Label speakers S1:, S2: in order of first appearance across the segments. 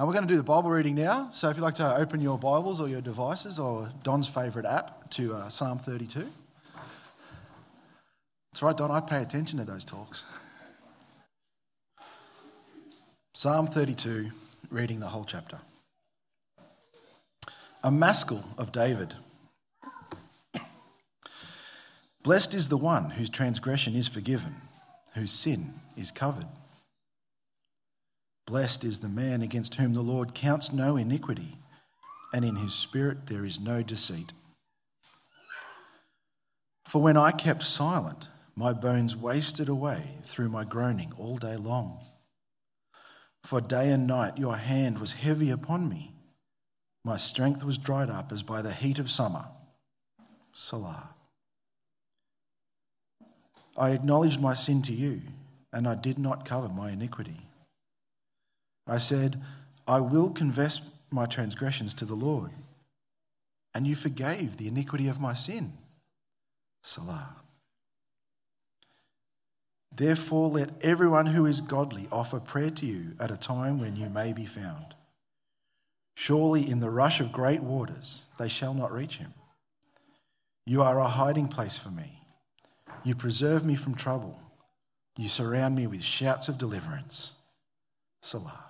S1: Uh, we're going to do the Bible reading now. So if you'd like to open your Bibles or your devices or Don's favourite app to uh, Psalm 32. That's right, Don, I pay attention to those talks. Psalm 32, reading the whole chapter. A maskil of David. Blessed is the one whose transgression is forgiven, whose sin is covered. Blessed is the man against whom the Lord counts no iniquity, and in his spirit there is no deceit. For when I kept silent, my bones wasted away through my groaning all day long. For day and night your hand was heavy upon me. My strength was dried up as by the heat of summer. Selah. I acknowledged my sin to you, and I did not cover my iniquity. I said, I will confess my transgressions to the Lord, and you forgave the iniquity of my sin. Selah. Therefore, let everyone who is godly offer prayer to you at a time when you may be found. Surely, in the rush of great waters, they shall not reach him. You are a hiding place for me. You preserve me from trouble. You surround me with shouts of deliverance. Selah.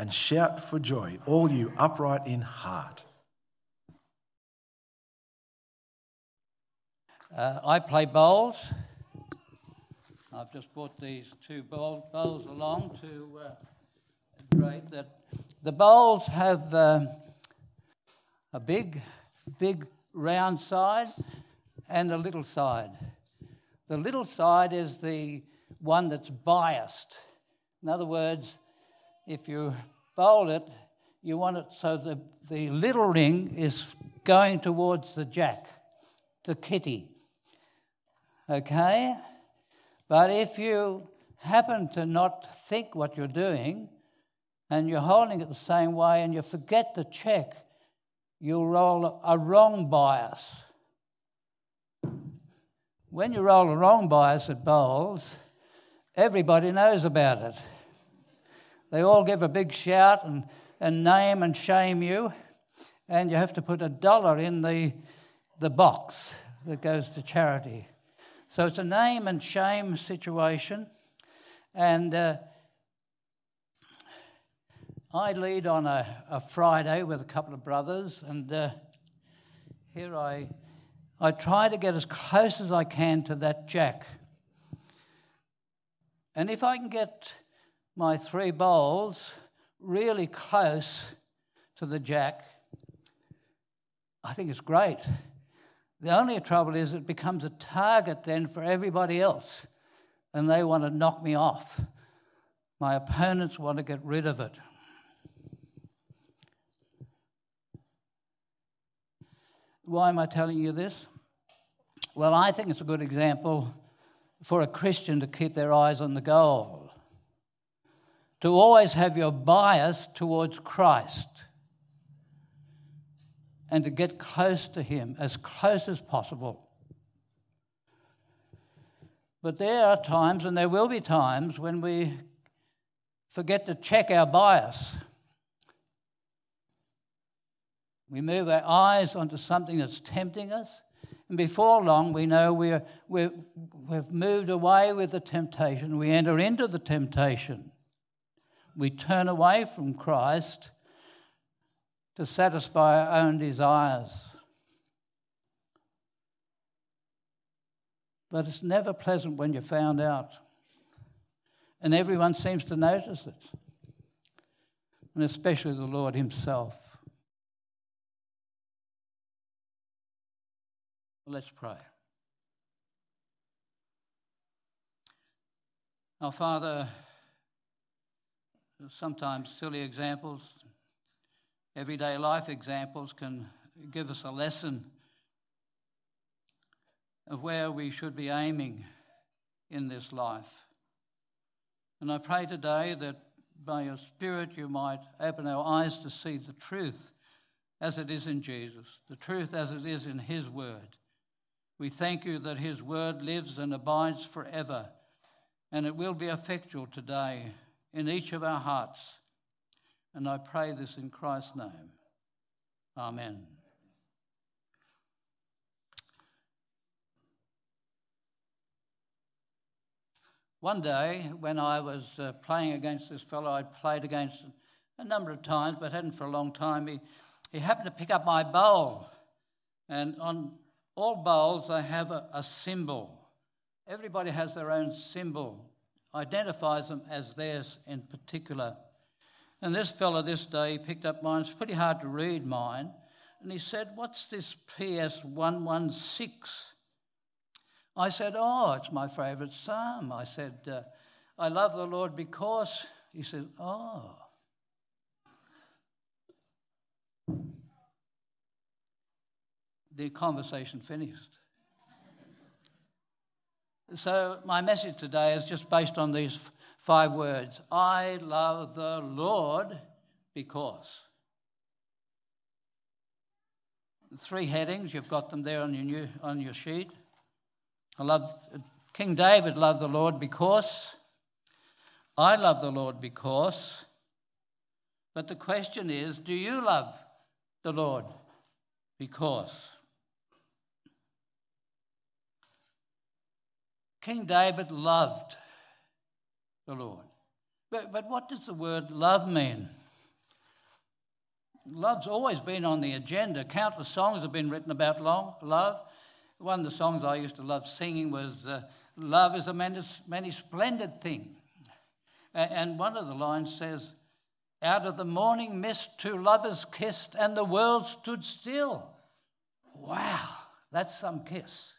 S1: and shout for joy, all you upright in heart.
S2: Uh, I play bowls. I've just brought these two bowl, bowls along to uh, that the bowls have uh, a big, big round side and a little side. The little side is the one that's biased. In other words, if you bowl it, you want it so the, the little ring is going towards the jack, the kitty. Okay? But if you happen to not think what you're doing and you're holding it the same way and you forget to check, you'll roll a wrong bias. When you roll a wrong bias at bowls, everybody knows about it. They all give a big shout and, and name and shame you, and you have to put a dollar in the, the box that goes to charity. So it's a name and shame situation, and uh, I lead on a, a, Friday with a couple of brothers, and uh, here I, I try to get as close as I can to that jack. And if I can get my three bowls really close to the jack, I think it's great. The only trouble is it becomes a target then for everybody else, and they want to knock me off. My opponents want to get rid of it. Why am I telling you this? Well, I think it's a good example for a Christian to keep their eyes on the goal to always have your bias towards Christ and to get close to Him, as close as possible. But there are times, and there will be times, when we forget to check our bias. We move our eyes onto something that's tempting us, and before long, we know we're, we've moved away with the temptation. We enter into the temptation we turn away from Christ to satisfy our own desires. But it's never pleasant when you're found out. And everyone seems to notice it, and especially the Lord Himself. Let's pray. Our Father, sometimes silly examples, everyday life examples can give us a lesson of where we should be aiming in this life. And I pray today that by your Spirit you might open our eyes to see the truth as it is in Jesus, the truth as it is in His Word. We thank you that His Word lives and abides forever, and it will be effectual today in each of our hearts. And I pray this in Christ's name. Amen. One day, when I was uh, playing against this fellow I'd played against a number of times, but hadn't for a long time, he, he happened to pick up my bowl. And on all bowls, they have a, a symbol. Everybody has their own symbol, identifies them as theirs in particular. And this fellow this day picked up mine. It's pretty hard to read mine. And he said, What's this PS 116? I said, Oh, it's my favourite psalm. I said, uh, I love the Lord because. He said, Oh. The conversation finished. So, my message today is just based on these five words I love the Lord because. Three headings, you've got them there on your, new, on your sheet. I love King David loved the Lord because I love the Lord because. But the question is, do you love the Lord because? King David loved the Lord. But, but what does the word love mean? Love's always been on the agenda. Countless songs have been written about long, love. One of the songs I used to love singing was uh, Love is a many, many splendid thing. And one of the lines says, Out of the morning mist, two lovers kissed, and the world stood still. Wow, that's some kiss.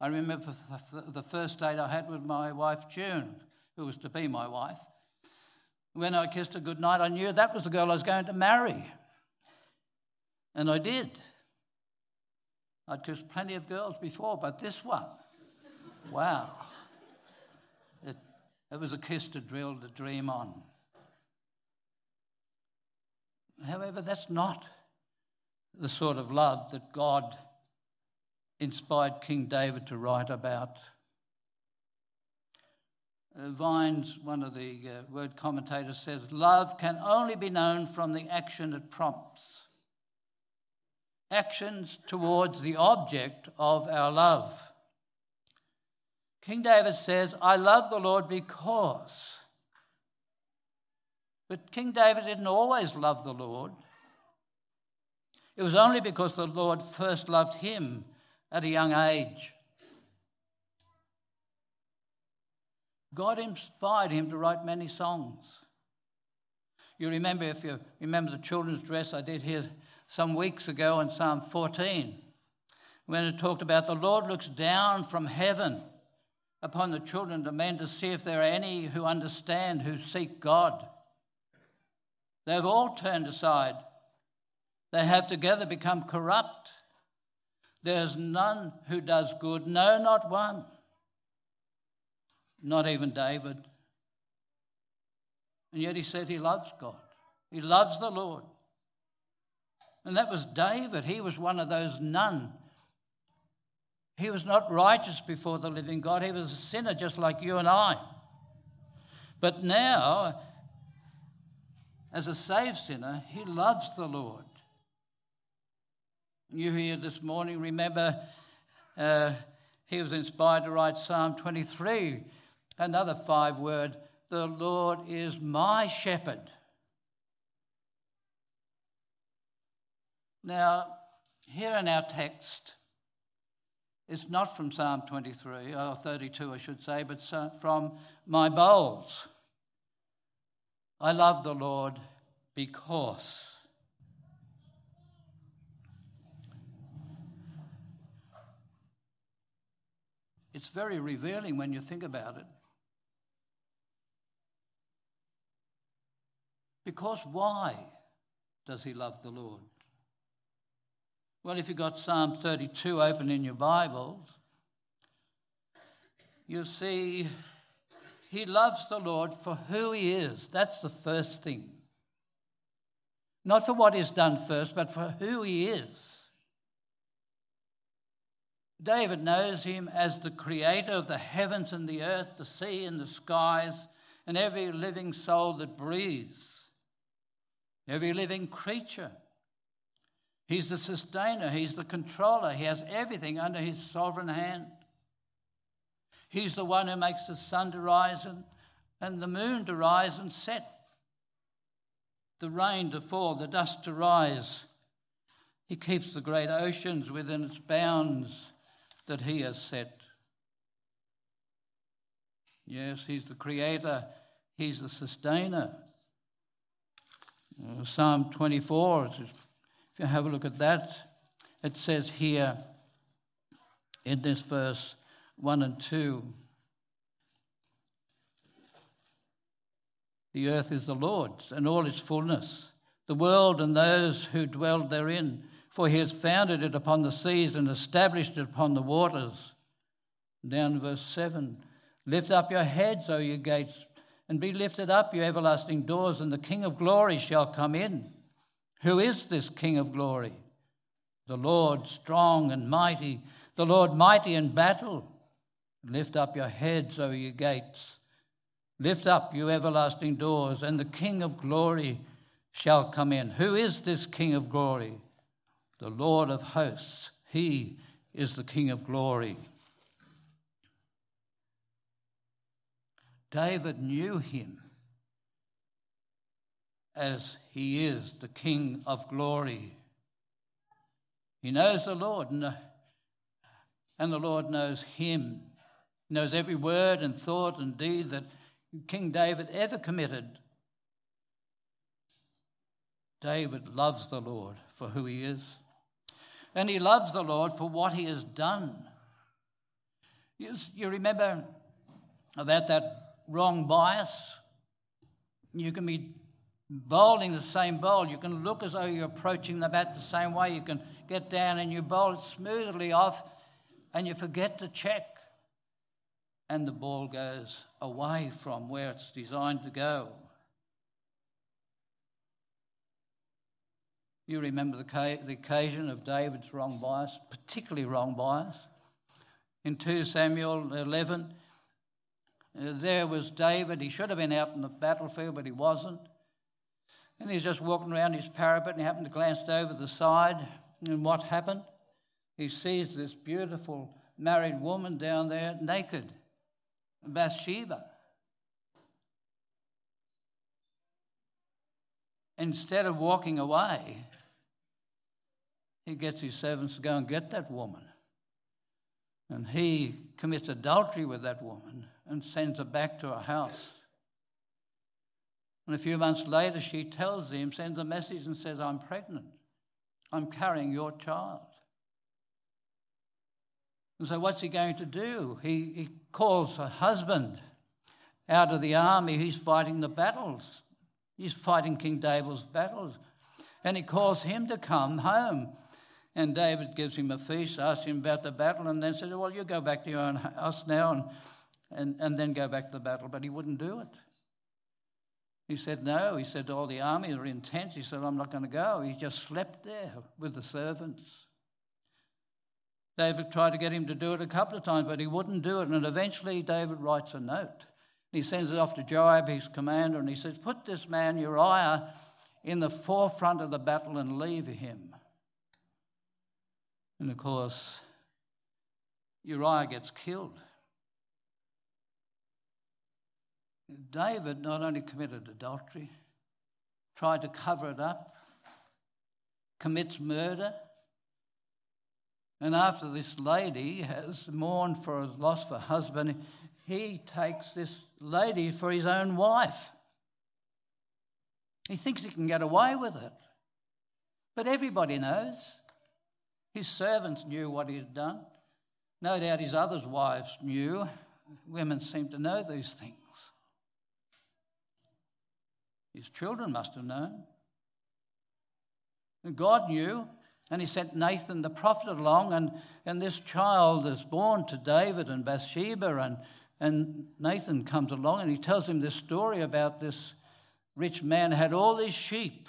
S2: I remember the first date I had with my wife, June, who was to be my wife. When I kissed her goodnight, I knew that was the girl I was going to marry. And I did. I'd kissed plenty of girls before, but this one, wow. It, it was a kiss to drill to dream on. However, that's not the sort of love that God inspired King David to write about. Uh, Vines, one of the uh, word commentators, says, Love can only be known from the action it prompts actions towards the object of our love. King David says, I love the Lord because. But King David didn't always love the Lord. It was only because the Lord first loved him at a young age. God inspired him to write many songs. You remember, if you remember the children's dress I did here some weeks ago in Psalm 14 when it talked about the Lord looks down from heaven upon the children of men to see if there are any who understand, who seek God. They've all turned aside. They have together become corrupt. There's none who does good, no, not one. Not even David. And yet he said he loves God. He loves the Lord. And that was David. He was one of those none. He was not righteous before the living God. He was a sinner just like you and I. But now, as a saved sinner, he loves the Lord. You here this morning, remember uh, he was inspired to write Psalm 23, another five word The Lord is my shepherd. Now, here in our text, it's not from Psalm 23, or 32, I should say, but from my bowls. I love the Lord because. It's very revealing when you think about it. Because why does he love the Lord? Well, if you've got Psalm 32 open in your Bibles, you see he loves the Lord for who he is. That's the first thing. Not for what he's done first, but for who he is. David knows him as the creator of the heavens and the earth, the sea and the skies, and every living soul that breathes, every living creature. He's the sustainer, He's the controller, He has everything under His sovereign hand. He's the one who makes the sun to rise and, and the moon to rise and set, the rain to fall, the dust to rise. He keeps the great oceans within its bounds that He has set. Yes, He's the creator, He's the sustainer. Uh, Psalm 24, if you have a look at that, it says here in this verse 1 and 2 The earth is the Lord's and all its fullness, the world and those who dwell therein for he has founded it upon the seas and established it upon the waters. Down verse 7 Lift up your heads, O you gates, and be lifted up, you everlasting doors, and the King of glory shall come in. Who is this King of glory? The Lord strong and mighty, the Lord mighty in battle. Lift up your heads, O you gates. Lift up, you everlasting doors, and the King of glory shall come in. Who is this King of glory? The Lord of hosts. He is the King of glory. David knew him as he is the King of glory. He knows the Lord, and the Lord knows him, he knows every word and thought and deed that King David ever committed. David loves the Lord for who he is and he loves the Lord for what he has done. You, you remember about that wrong bias? You can be bowling the same bowl. You can look as though you're approaching the bat the same way. You can get down and you bowl it smoothly off and you forget to check. And the ball goes away from where it's designed to go. You remember the, the occasion of David's wrong bias, particularly wrong bias. In 2 Samuel 11, uh, there was David. He should have been out in the battlefield, but he wasn't. And he's just walking around his parapet and he happened to glance over the side. And what happened? He sees this beautiful married woman down there naked, Bathsheba. Instead of walking away, he gets his servants to go and get that woman. And he commits adultery with that woman and sends her back to her house. And a few months later, she tells him, sends a message and says, I'm pregnant. I'm carrying your child. And so, what's he going to do? He, he calls her husband out of the army. He's fighting the battles, he's fighting King David's battles. And he calls him to come home and David gives him a feast, asks him about the battle, and then says, Well, you go back to your own house now and, and, and then go back to the battle. But he wouldn't do it. He said, No. He said, All the army are in tents. He said, I'm not going to go. He just slept there with the servants. David tried to get him to do it a couple of times, but he wouldn't do it. And eventually, David writes a note. He sends it off to Joab, his commander, and he says, Put this man Uriah in the forefront of the battle and leave him. And of course, Uriah gets killed. David not only committed adultery, tried to cover it up, commits murder, and after this lady has mourned for his loss of her husband, he takes this lady for his own wife. He thinks he can get away with it. But everybody knows his servants knew what he had done. No doubt his other wives knew. Women seem to know these things. His children must have known. And God knew, and He sent Nathan the prophet along, and, and this child is born to David and Bathsheba, and, and Nathan comes along and he tells him this story about this rich man had all these sheep,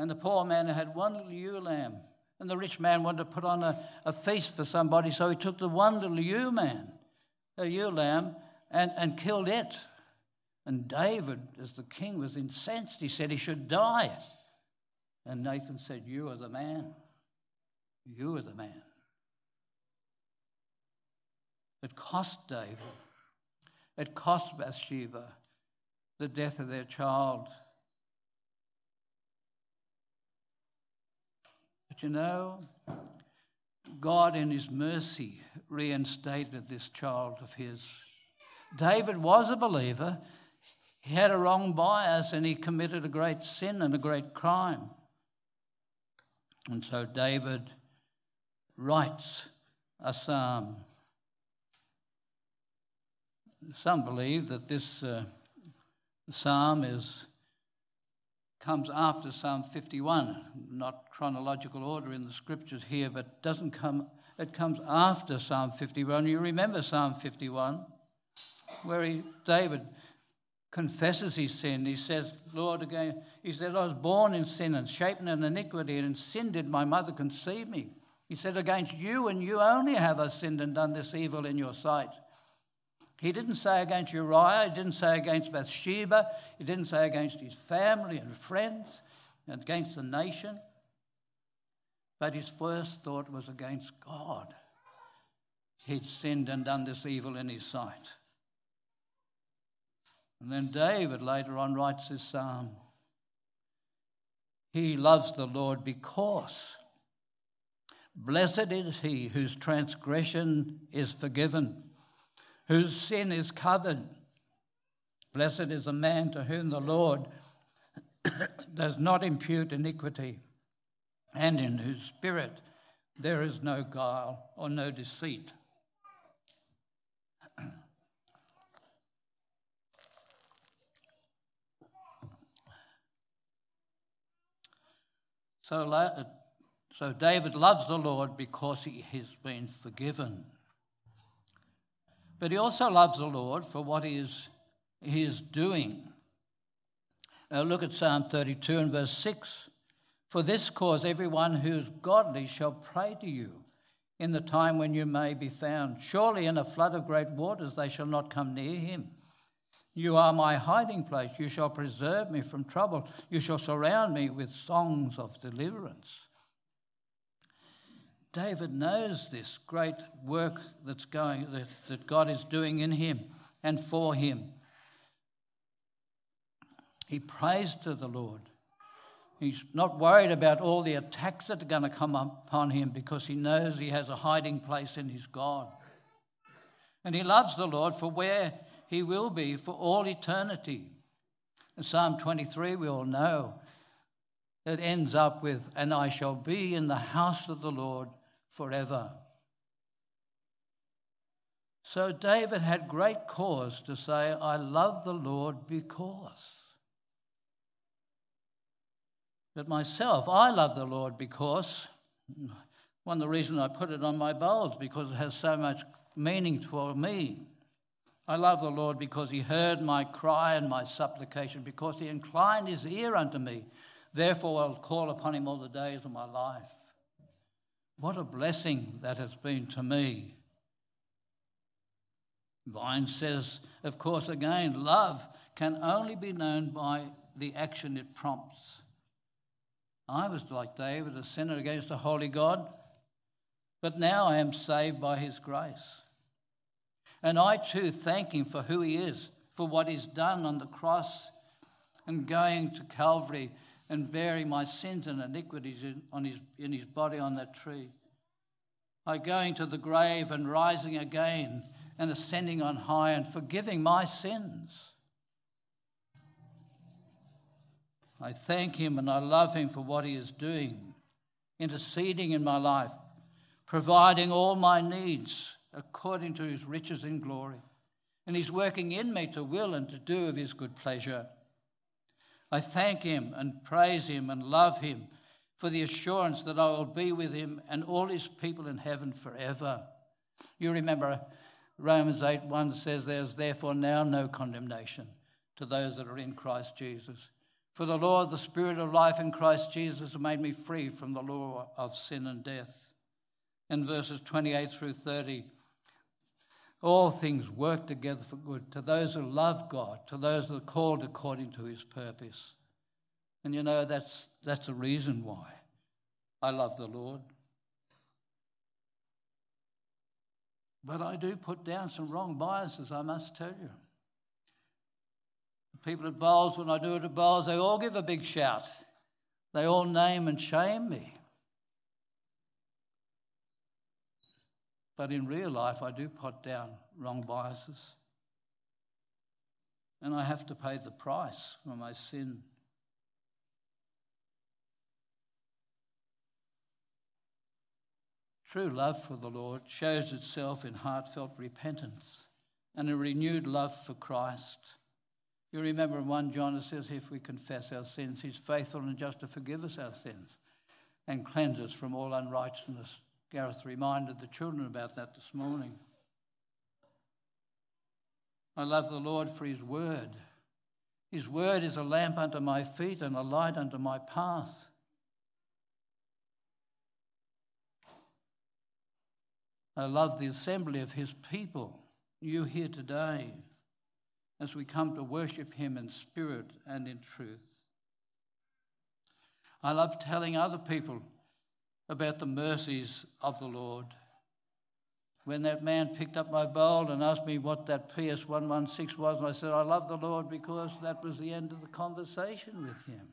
S2: and the poor man had one little ewe lamb. And the rich man wanted to put on a, a feast for somebody, so he took the one little ewe man, a ewe lamb, and, and killed it. And David, as the king, was incensed. He said he should die. And Nathan said, You are the man. You are the man. It cost David, it cost Bathsheba the death of their child. But you know, God in His mercy reinstated this child of His. David was a believer. He had a wrong bias and he committed a great sin and a great crime. And so David writes a psalm. Some believe that this uh, psalm is comes after Psalm 51, not chronological order in the scriptures here, but doesn't come. It comes after Psalm 51. You remember Psalm 51, where he, David confesses his sin. He says, Lord, again, he said, I was born in sin and shapen in iniquity, and in sin did my mother conceive me. He said, Against you and you only have I sinned and done this evil in your sight. He didn't say against Uriah, he didn't say against Bathsheba, he didn't say against his family and friends, and against the nation. But his first thought was against God. He'd sinned and done this evil in his sight. And then David later on writes this psalm. He loves the Lord because blessed is he whose transgression is forgiven, whose sin is covered. Blessed is the man to whom the Lord does not impute iniquity, and in whose spirit there is no guile or no deceit. So, so David loves the Lord because he has been forgiven. But he also loves the Lord for what he is, he is doing. Now look at Psalm 32 and verse 6. For this cause, everyone who is godly shall pray to you in the time when you may be found. Surely in a flood of great waters they shall not come near him. You are my hiding place. You shall preserve me from trouble. You shall surround me with songs of deliverance. David knows this great work that's going, that, that God is doing in him and for him. He prays to the Lord. He's not worried about all the attacks that are going to come upon him because he knows he has a hiding place in his God. And he loves the Lord for where he will be for all eternity. In Psalm 23, we all know it ends up with, And I shall be in the house of the Lord forever. So David had great cause to say, I love the Lord because. But myself, I love the Lord because, one of the reasons I put it on my bowls, because it has so much meaning for me. I love the Lord because he heard my cry and my supplication, because he inclined his ear unto me. Therefore, I'll call upon him all the days of my life. What a blessing that has been to me. Vine says, of course, again, love can only be known by the action it prompts. I was like David, a sinner against a holy God, but now I am saved by his grace. And I too thank him for who he is, for what he's done on the cross and going to Calvary and bearing my sins and iniquities in, on his, in his body on that tree. By going to the grave and rising again and ascending on high and forgiving my sins. I thank him and I love him for what he is doing, interceding in my life, providing all my needs according to his riches in glory. And he's working in me to will and to do of his good pleasure. I thank him and praise him and love him for the assurance that I will be with him and all his people in heaven forever. You remember Romans 8 1 says, There's therefore now no condemnation to those that are in Christ Jesus. For the law of the Spirit of life in Christ Jesus has made me free from the law of sin and death. In verses 28 through 30, all things work together for good to those who love God, to those that are called according to his purpose. And you know, that's, that's a reason why I love the Lord. But I do put down some wrong biases, I must tell you. The people at bowls, when I do it at bowls, they all give a big shout. They all name and shame me. But in real life, I do put down wrong biases. And I have to pay the price for my sin. True love for the Lord shows itself in heartfelt repentance and a renewed love for Christ. You remember in 1 John it says, if we confess our sins, he's faithful and just to forgive us our sins and cleanse us from all unrighteousness. Gareth reminded the children about that this morning. I love the Lord for His word. His word is a lamp unto my feet and a light unto my path. I love the assembly of His people, you here today, as we come to worship Him in spirit and in truth. I love telling other people about the mercies of the Lord. When that man picked up my bowl and asked me what that PS 116 was, and I said, I love the Lord because that was the end of the conversation with him.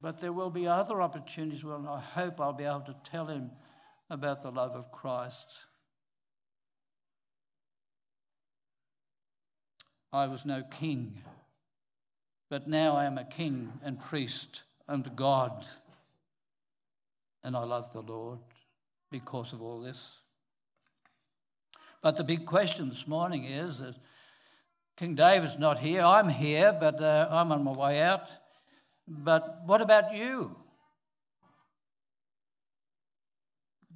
S2: But there will be other opportunities when I hope I'll be able to tell him about the love of Christ. I was no king, but now I am a king and priest unto God and I love the Lord because of all this. But the big question this morning is King David's not here. I'm here, but uh, I'm on my way out. But what about you?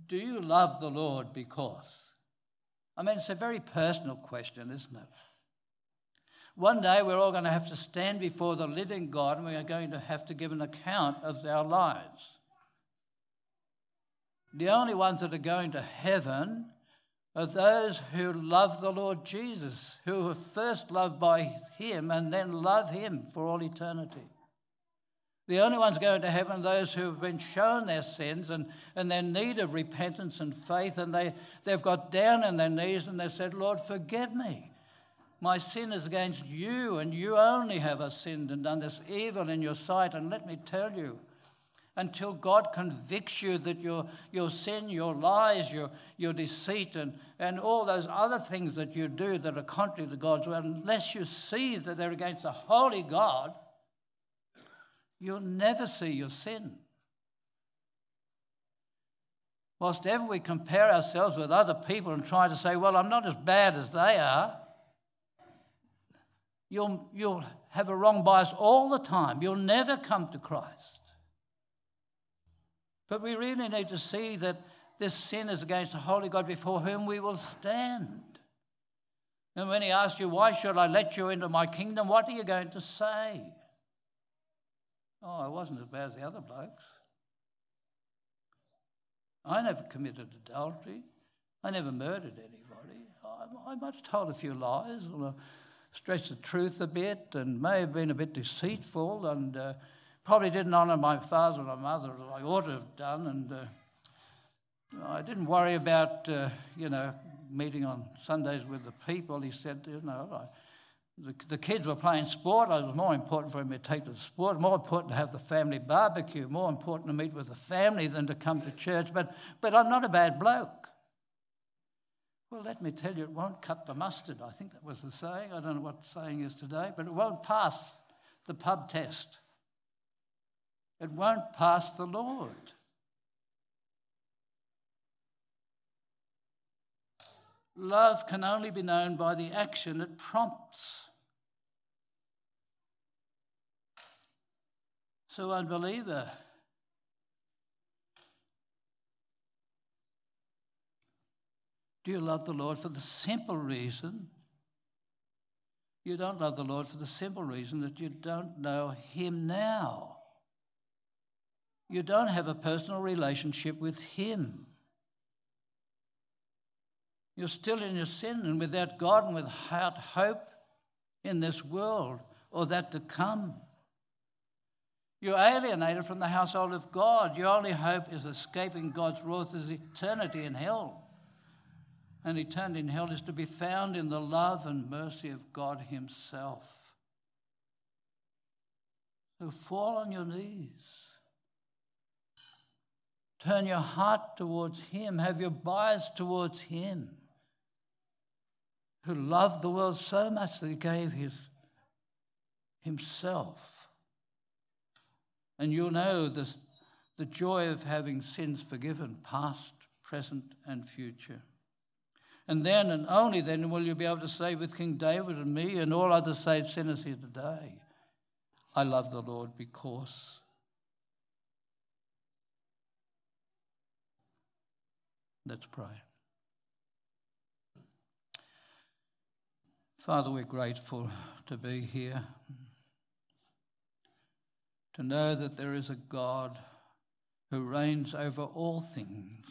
S2: Do you love the Lord because? I mean, it's a very personal question, isn't it? One day we're all going to have to stand before the living God and we are going to have to give an account of our lives. The only ones that are going to heaven are those who love the Lord Jesus, who are first loved by Him and then love Him for all eternity. The only ones going to heaven are those who have been shown their sins and, and their need of repentance and faith, and they, they've got down on their knees and they said, Lord, forgive me. My sin is against you, and you only have I sinned and done this evil in your sight. And let me tell you, until God convicts you that your, your sin, your lies, your, your deceit, and, and all those other things that you do that are contrary to God's word, unless you see that they're against the holy God, you'll never see your sin. Whilst ever we compare ourselves with other people and try to say, well, I'm not as bad as they are, you'll, you'll have a wrong bias all the time. You'll never come to Christ. But we really need to see that this sin is against the holy God before whom we will stand. And when he asks you, Why should I let you into my kingdom? What are you going to say? Oh, I wasn't as bad as the other blokes. I never committed adultery. I never murdered anybody. I, I might have told a few lies or stretched the truth a bit and may have been a bit deceitful and. Uh, probably didn't honour my father or mother as I ought to have done, and uh, I didn't worry about, uh, you know, meeting on Sundays with the people. He said, you know, I, the, the, kids were playing sport. It was more important for him to take to the sport, more important to have the family barbecue, more important to meet with the family than to come to church. But, but I'm not a bad bloke. Well, let me tell you, it won't cut the mustard. I think that was the saying. I don't know what the saying is today, but it won't pass the pub test. It won't pass the Lord. Love can only be known by the action it prompts. So, unbeliever, do you love the Lord for the simple reason? You don't love the Lord for the simple reason that you don't know Him now. You don't have a personal relationship with Him. You're still in your sin and without God and without hope in this world or that to come. You're alienated from the household of God. Your only hope is escaping God's wrath is eternity in hell. And eternity in hell is to be found in the love and mercy of God Himself. So fall on your knees. Turn your heart towards Him. Have your bias towards Him, who loved the world so much that He gave his, Himself. And you'll know this, the joy of having sins forgiven, past, present, and future. And then and only then will you be able to say with King David and me and all other saved sinners here today, I love the Lord because. Let's pray. Father, we're grateful to be here to know that there is a God who reigns over all things,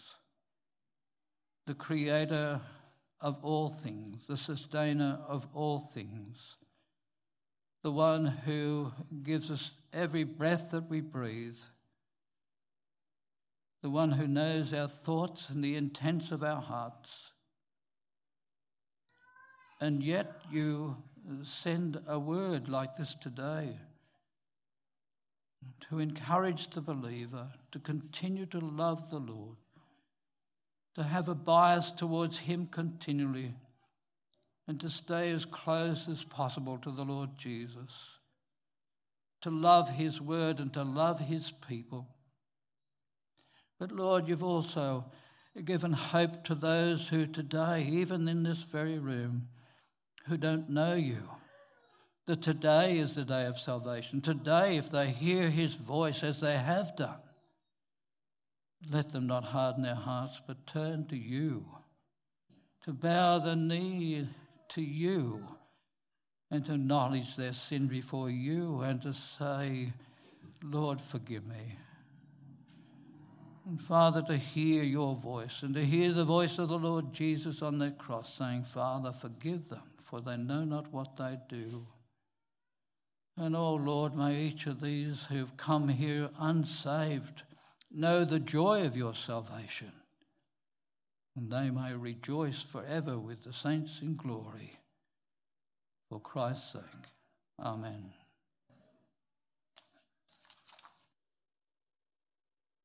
S2: the creator of all things, the sustainer of all things, the one who gives us every breath that we breathe, the one who knows our thoughts and the intents of our hearts. And yet you send a word like this today to encourage the believer to continue to love the Lord, to have a bias towards Him continually, and to stay as close as possible to the Lord Jesus, to love His word and to love His people. But Lord, you've also given hope to those who today, even in this very room, who don't know you that today is the day of salvation. Today, if they hear his voice as they have done, let them not harden their hearts, but turn to you, to bow the knee to you, and to acknowledge their sin before you, and to say, Lord, forgive me. And Father, to hear your voice and to hear the voice of the Lord Jesus on that cross saying, Father, forgive them, for they know not what they do. And oh Lord, may each of these who've come here unsaved know the joy of your salvation. And they may rejoice forever with the saints in glory. For Christ's sake. Amen.